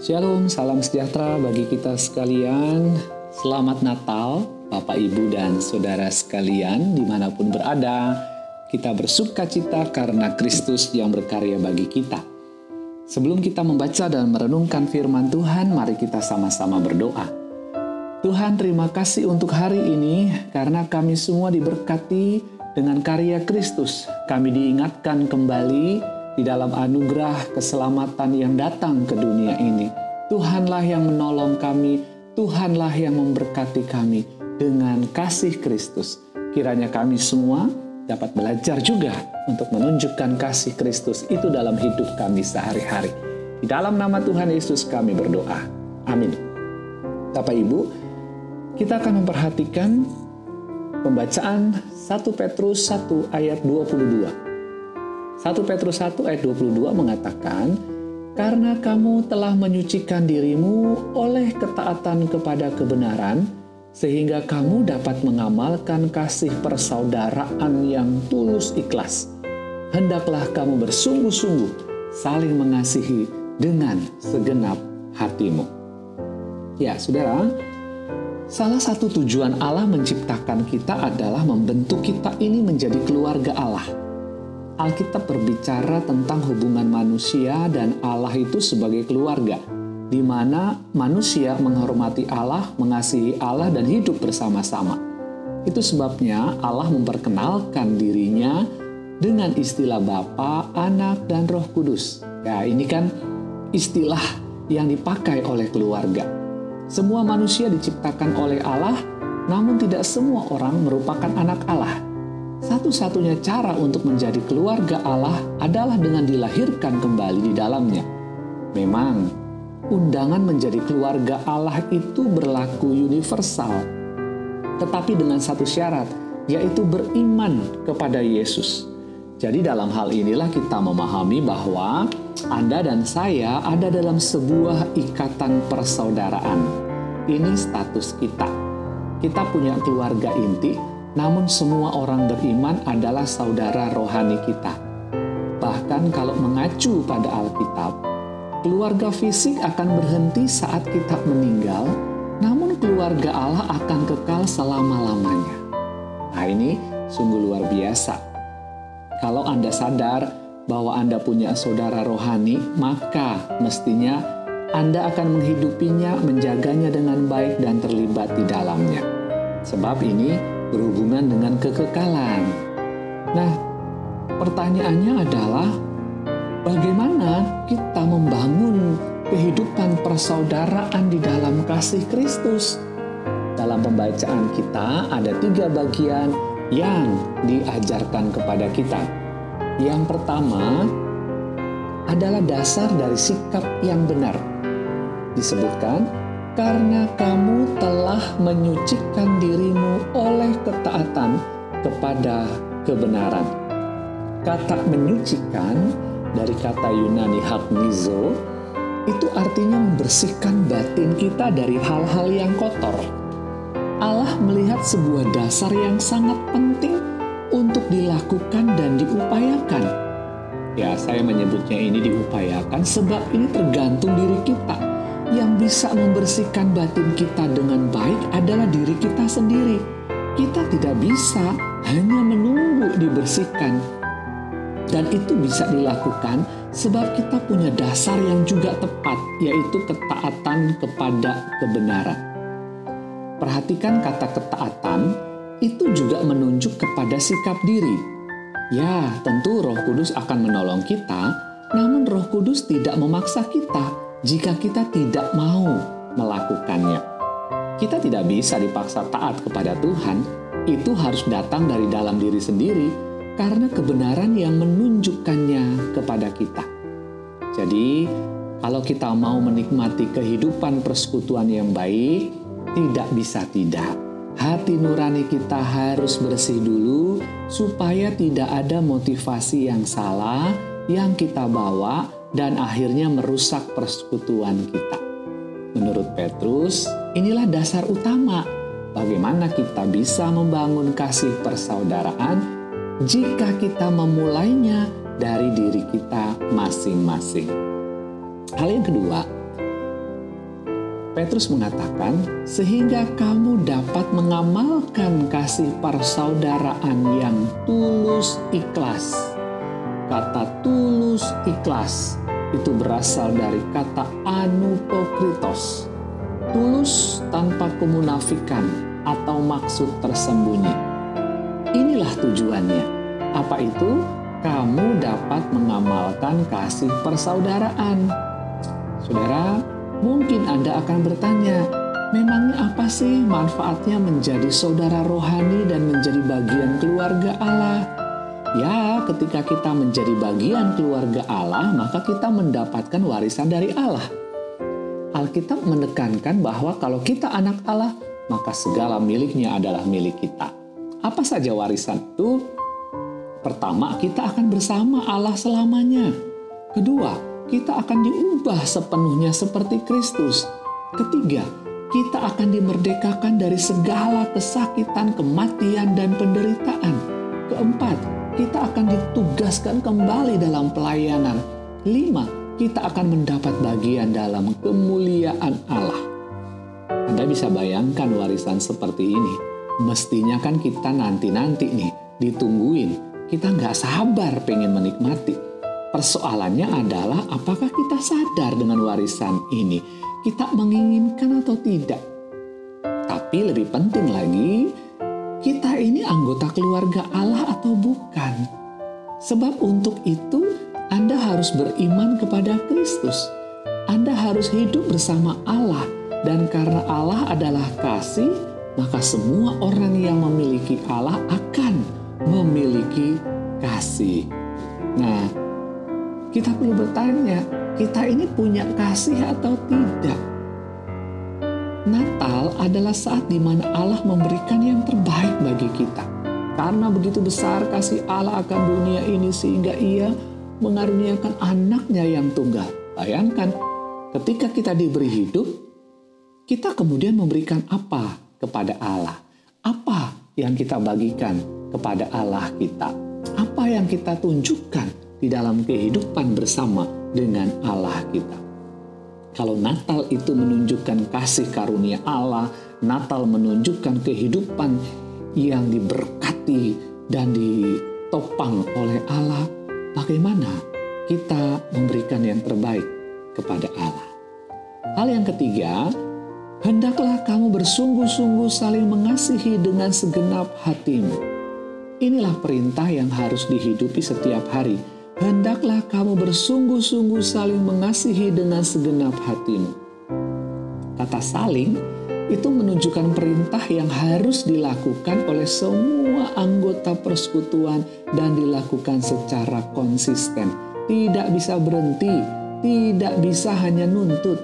Shalom, salam sejahtera bagi kita sekalian. Selamat Natal, Bapak, Ibu, dan Saudara sekalian di mana pun berada. Kita bersuka cita karena Kristus yang berkarya bagi kita. Sebelum kita membaca dan merenungkan firman Tuhan, mari kita sama-sama berdoa. Tuhan terima kasih untuk hari ini karena kami semua diberkati dengan karya Kristus. Kami diingatkan kembali di dalam anugerah keselamatan yang datang ke dunia ini. Tuhanlah yang menolong kami, Tuhanlah yang memberkati kami dengan kasih Kristus. Kiranya kami semua dapat belajar juga untuk menunjukkan kasih Kristus itu dalam hidup kami sehari-hari. Di dalam nama Tuhan Yesus kami berdoa. Amin. Bapak Ibu, kita akan memperhatikan pembacaan 1 Petrus 1 ayat 22. 1 Petrus 1 ayat 22 mengatakan, Karena kamu telah menyucikan dirimu oleh ketaatan kepada kebenaran, sehingga kamu dapat mengamalkan kasih persaudaraan yang tulus ikhlas. Hendaklah kamu bersungguh-sungguh saling mengasihi dengan segenap hatimu. Ya, saudara, salah satu tujuan Allah menciptakan kita adalah membentuk kita ini menjadi keluarga Allah Alkitab berbicara tentang hubungan manusia dan Allah itu sebagai keluarga, di mana manusia menghormati Allah, mengasihi Allah, dan hidup bersama-sama. Itu sebabnya Allah memperkenalkan dirinya dengan istilah Bapa, Anak, dan Roh Kudus. Ya, ini kan istilah yang dipakai oleh keluarga. Semua manusia diciptakan oleh Allah, namun tidak semua orang merupakan anak Allah. Satu-satunya cara untuk menjadi keluarga Allah adalah dengan dilahirkan kembali di dalamnya. Memang, undangan menjadi keluarga Allah itu berlaku universal, tetapi dengan satu syarat, yaitu beriman kepada Yesus. Jadi, dalam hal inilah kita memahami bahwa Anda dan saya ada dalam sebuah ikatan persaudaraan. Ini status kita. Kita punya keluarga inti, namun semua orang beriman adalah saudara rohani kita. Bahkan kalau mengacu pada Alkitab, keluarga fisik akan berhenti saat kita meninggal, namun keluarga Allah akan kekal selama-lamanya. Nah ini sungguh luar biasa. Kalau Anda sadar bahwa Anda punya saudara rohani, maka mestinya Anda akan menghidupinya, menjaganya dengan baik dan terlibat di dalamnya. Sebab ini berhubungan dengan kekekalan. Nah, pertanyaannya adalah bagaimana kita membangun kehidupan persaudaraan di dalam kasih Kristus? Dalam pembacaan kita ada tiga bagian yang diajarkan kepada kita. Yang pertama adalah dasar dari sikap yang benar. Disebutkan karena kamu telah menyucikan dirimu oleh ketaatan kepada kebenaran. Kata menyucikan dari kata Yunani hagnizo itu artinya membersihkan batin kita dari hal-hal yang kotor. Allah melihat sebuah dasar yang sangat penting untuk dilakukan dan diupayakan. Ya, saya menyebutnya ini diupayakan sebab ini tergantung diri kita yang bisa membersihkan batin kita dengan baik adalah diri kita sendiri. Kita tidak bisa hanya menunggu dibersihkan, dan itu bisa dilakukan sebab kita punya dasar yang juga tepat, yaitu ketaatan kepada kebenaran. Perhatikan kata ketaatan, itu juga menunjuk kepada sikap diri. Ya, tentu Roh Kudus akan menolong kita, namun Roh Kudus tidak memaksa kita jika kita tidak mau melakukannya. Kita tidak bisa dipaksa taat kepada Tuhan, itu harus datang dari dalam diri sendiri karena kebenaran yang menunjukkannya kepada kita. Jadi, kalau kita mau menikmati kehidupan persekutuan yang baik, tidak bisa tidak. Hati nurani kita harus bersih dulu supaya tidak ada motivasi yang salah yang kita bawa dan akhirnya merusak persekutuan kita. Menurut Petrus, inilah dasar utama bagaimana kita bisa membangun kasih persaudaraan jika kita memulainya dari diri kita masing-masing. Hal yang kedua, Petrus mengatakan, "Sehingga kamu dapat mengamalkan kasih persaudaraan yang tulus ikhlas." Kata "tulus ikhlas" itu berasal dari kata "anupokritos", tulus tanpa kemunafikan atau maksud tersembunyi. Inilah tujuannya. Apa itu? Kamu dapat mengamalkan kasih persaudaraan. Saudara, Mungkin Anda akan bertanya, memangnya apa sih manfaatnya menjadi saudara rohani dan menjadi bagian keluarga Allah? Ya, ketika kita menjadi bagian keluarga Allah, maka kita mendapatkan warisan dari Allah. Alkitab menekankan bahwa kalau kita anak Allah, maka segala miliknya adalah milik kita. Apa saja warisan itu? Pertama, kita akan bersama Allah selamanya. Kedua, kita akan diubah sepenuhnya seperti Kristus. Ketiga, kita akan dimerdekakan dari segala kesakitan, kematian, dan penderitaan. Keempat, kita akan ditugaskan kembali dalam pelayanan. Lima, kita akan mendapat bagian dalam kemuliaan Allah. Anda bisa bayangkan warisan seperti ini. Mestinya kan kita nanti-nanti nih, ditungguin. Kita nggak sabar pengen menikmati Persoalannya adalah apakah kita sadar dengan warisan ini? Kita menginginkan atau tidak? Tapi lebih penting lagi, kita ini anggota keluarga Allah atau bukan? Sebab untuk itu Anda harus beriman kepada Kristus. Anda harus hidup bersama Allah dan karena Allah adalah kasih, maka semua orang yang memiliki Allah akan memiliki kasih. Nah, kita perlu bertanya, kita ini punya kasih atau tidak? Natal adalah saat di mana Allah memberikan yang terbaik bagi kita. Karena begitu besar kasih Allah akan dunia ini sehingga ia mengaruniakan anaknya yang tunggal. Bayangkan, ketika kita diberi hidup, kita kemudian memberikan apa kepada Allah? Apa yang kita bagikan kepada Allah kita? Apa yang kita tunjukkan di dalam kehidupan bersama dengan Allah kita. Kalau Natal itu menunjukkan kasih karunia Allah, Natal menunjukkan kehidupan yang diberkati dan ditopang oleh Allah, bagaimana kita memberikan yang terbaik kepada Allah. Hal yang ketiga, hendaklah kamu bersungguh-sungguh saling mengasihi dengan segenap hatimu. Inilah perintah yang harus dihidupi setiap hari hendaklah kamu bersungguh-sungguh saling mengasihi dengan segenap hatimu. Kata saling itu menunjukkan perintah yang harus dilakukan oleh semua anggota persekutuan dan dilakukan secara konsisten. Tidak bisa berhenti, tidak bisa hanya nuntut.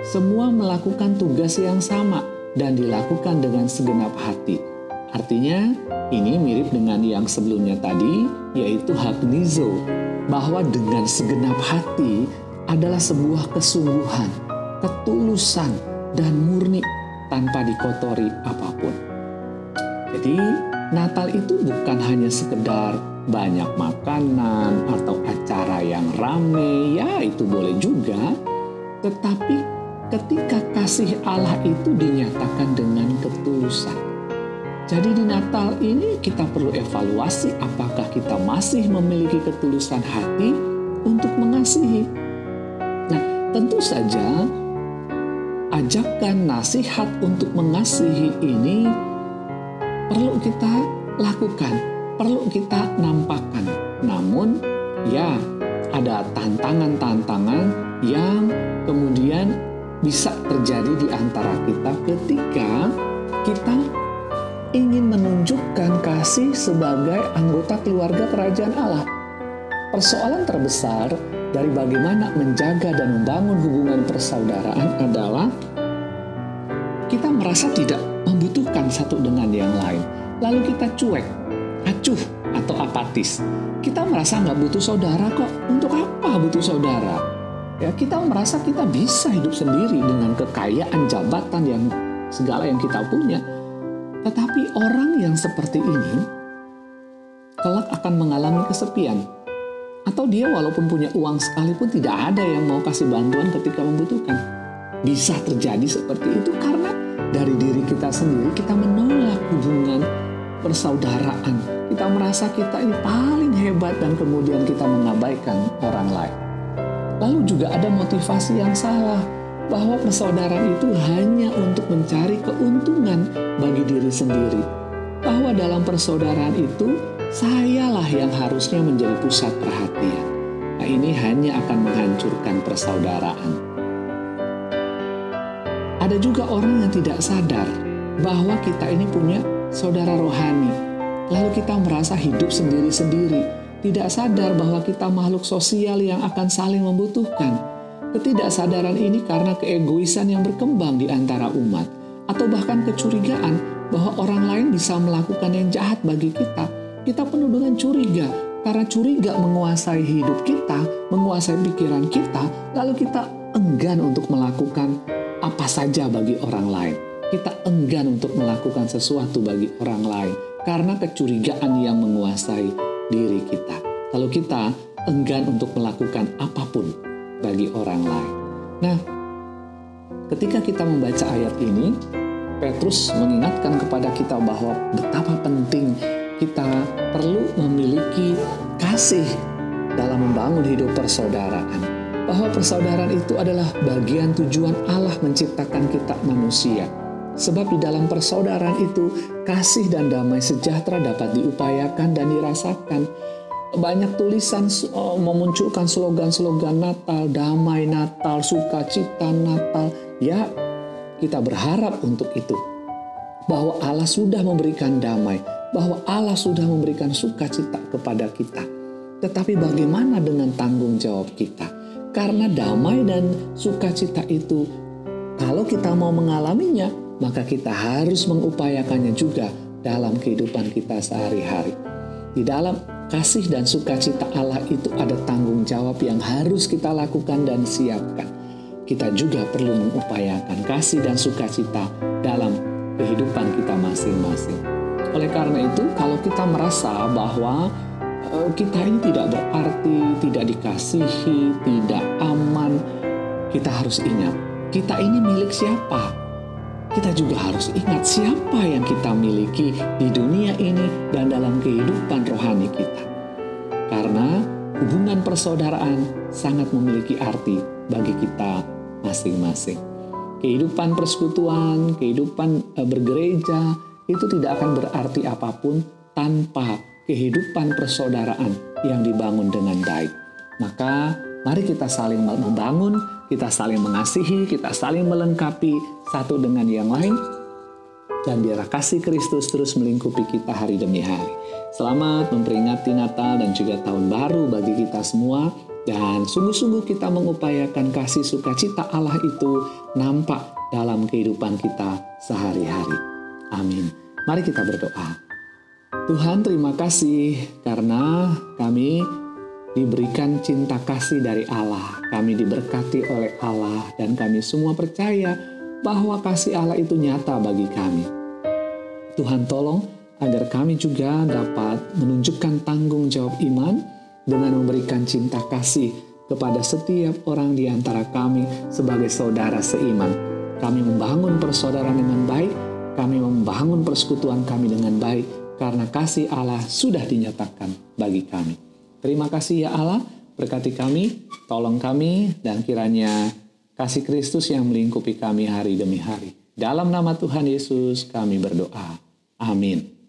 Semua melakukan tugas yang sama dan dilakukan dengan segenap hati. Artinya, ini mirip dengan yang sebelumnya tadi, yaitu hak nizo, bahwa dengan segenap hati adalah sebuah kesungguhan, ketulusan, dan murni tanpa dikotori apa pun. Jadi, Natal itu bukan hanya sekedar banyak makanan atau acara yang rame, ya itu boleh juga, tetapi ketika kasih Allah itu dinyatakan dengan ketulusan jadi di Natal ini kita perlu evaluasi apakah kita masih memiliki ketulusan hati untuk mengasihi. Nah, tentu saja ajakan nasihat untuk mengasihi ini perlu kita lakukan, perlu kita nampakkan. Namun, ya, ada tantangan-tantangan yang kemudian bisa terjadi di antara kita ketika kita ingin menunjukkan kasih sebagai anggota keluarga kerajaan Allah. Persoalan terbesar dari bagaimana menjaga dan membangun hubungan persaudaraan adalah kita merasa tidak membutuhkan satu dengan yang lain. Lalu kita cuek, acuh, atau apatis. Kita merasa nggak butuh saudara kok. Untuk apa butuh saudara? Ya, kita merasa kita bisa hidup sendiri dengan kekayaan jabatan yang segala yang kita punya tetapi orang yang seperti ini kelak akan mengalami kesepian. Atau dia walaupun punya uang sekalipun tidak ada yang mau kasih bantuan ketika membutuhkan. bisa terjadi seperti itu karena dari diri kita sendiri kita menolak hubungan persaudaraan. Kita merasa kita ini paling hebat dan kemudian kita mengabaikan orang lain. Lalu juga ada motivasi yang salah bahwa persaudaraan itu hanya untuk mencari keuntungan bagi diri sendiri. Bahwa dalam persaudaraan itu sayalah yang harusnya menjadi pusat perhatian. Nah, ini hanya akan menghancurkan persaudaraan. Ada juga orang yang tidak sadar bahwa kita ini punya saudara rohani. Lalu kita merasa hidup sendiri-sendiri, tidak sadar bahwa kita makhluk sosial yang akan saling membutuhkan. Ketidaksadaran ini karena keegoisan yang berkembang di antara umat, atau bahkan kecurigaan bahwa orang lain bisa melakukan yang jahat bagi kita. Kita penuh dengan curiga, karena curiga menguasai hidup kita, menguasai pikiran kita, lalu kita enggan untuk melakukan apa saja bagi orang lain kita enggan untuk melakukan sesuatu bagi orang lain karena kecurigaan yang menguasai diri kita. Lalu kita enggan untuk melakukan apa pun bagi orang lain. Nah, ketika kita membaca ayat ini, Petrus mengingatkan kepada kita bahwa betapa penting kita perlu memiliki kasih dalam membangun hidup persaudaraan. Bahwa persaudaraan itu adalah bagian tujuan Allah menciptakan kita manusia Sebab di dalam persaudaraan itu kasih dan damai sejahtera dapat diupayakan dan dirasakan. Banyak tulisan oh, memunculkan slogan-slogan Natal, damai Natal, sukacita Natal. Ya, kita berharap untuk itu. Bahwa Allah sudah memberikan damai, bahwa Allah sudah memberikan sukacita kepada kita. Tetapi bagaimana dengan tanggung jawab kita? Karena damai dan sukacita itu, kalau kita mau mengalaminya, maka kita harus mengupayakannya juga dalam kehidupan kita sehari-hari. Di dalam kasih dan sukacita Allah itu ada tanggung jawab yang harus kita lakukan dan siapkan. Kita juga perlu mengupayakan kasih dan sukacita dalam kehidupan kita masing-masing. Oleh karena itu, kalau kita merasa bahwa eh, kita ini tidak berarti, tidak dikasihi, tidak aman, kita harus ingat, kita ini milik siapa? Kita juga harus ingat siapa yang kita miliki di dunia ini dan dalam kehidupan rohani kita. Karena hubungan persaudaraan sangat memiliki arti bagi kita masing-masing. Kehidupan persekutuan, kehidupan eh, bergereja itu tidak akan berarti apa pun tanpa kehidupan persaudaraan yang dibangun dengan baik. Maka mari kita saling membangun kita saling mengasihi, kita saling melengkapi satu dengan yang lain, dan biarlah kasih Kristus terus melingkupi kita hari demi hari. Selamat memperingati Natal dan juga Tahun Baru bagi kita semua, dan sungguh-sungguh kita mengupayakan kasih sukacita Allah itu nampak dalam kehidupan kita sehari-hari. Amin. Mari kita berdoa. Tuhan terima kasih karena kami diberikan cinta kasih dari Allah. Kami diberkati oleh Allah dan kami semua percaya bahwa kasih Allah itu nyata bagi kami. Tuhan tolong agar kami juga dapat menunjukkan tanggung jawab iman dengan memberikan cinta kasih kepada setiap orang di antara kami sebagai saudara seiman. Kami membangun persaudaraan dengan baik, kami membangun persekutuan kami dengan baik, karena kasih Allah sudah dinyatakan bagi kami. Terima kasih ya Allah, berkati kami, tolong kami, dan kiranya kasih Kristus yang melingkupi kami hari demi hari. Dalam nama Tuhan Yesus kami berdoa. Amin.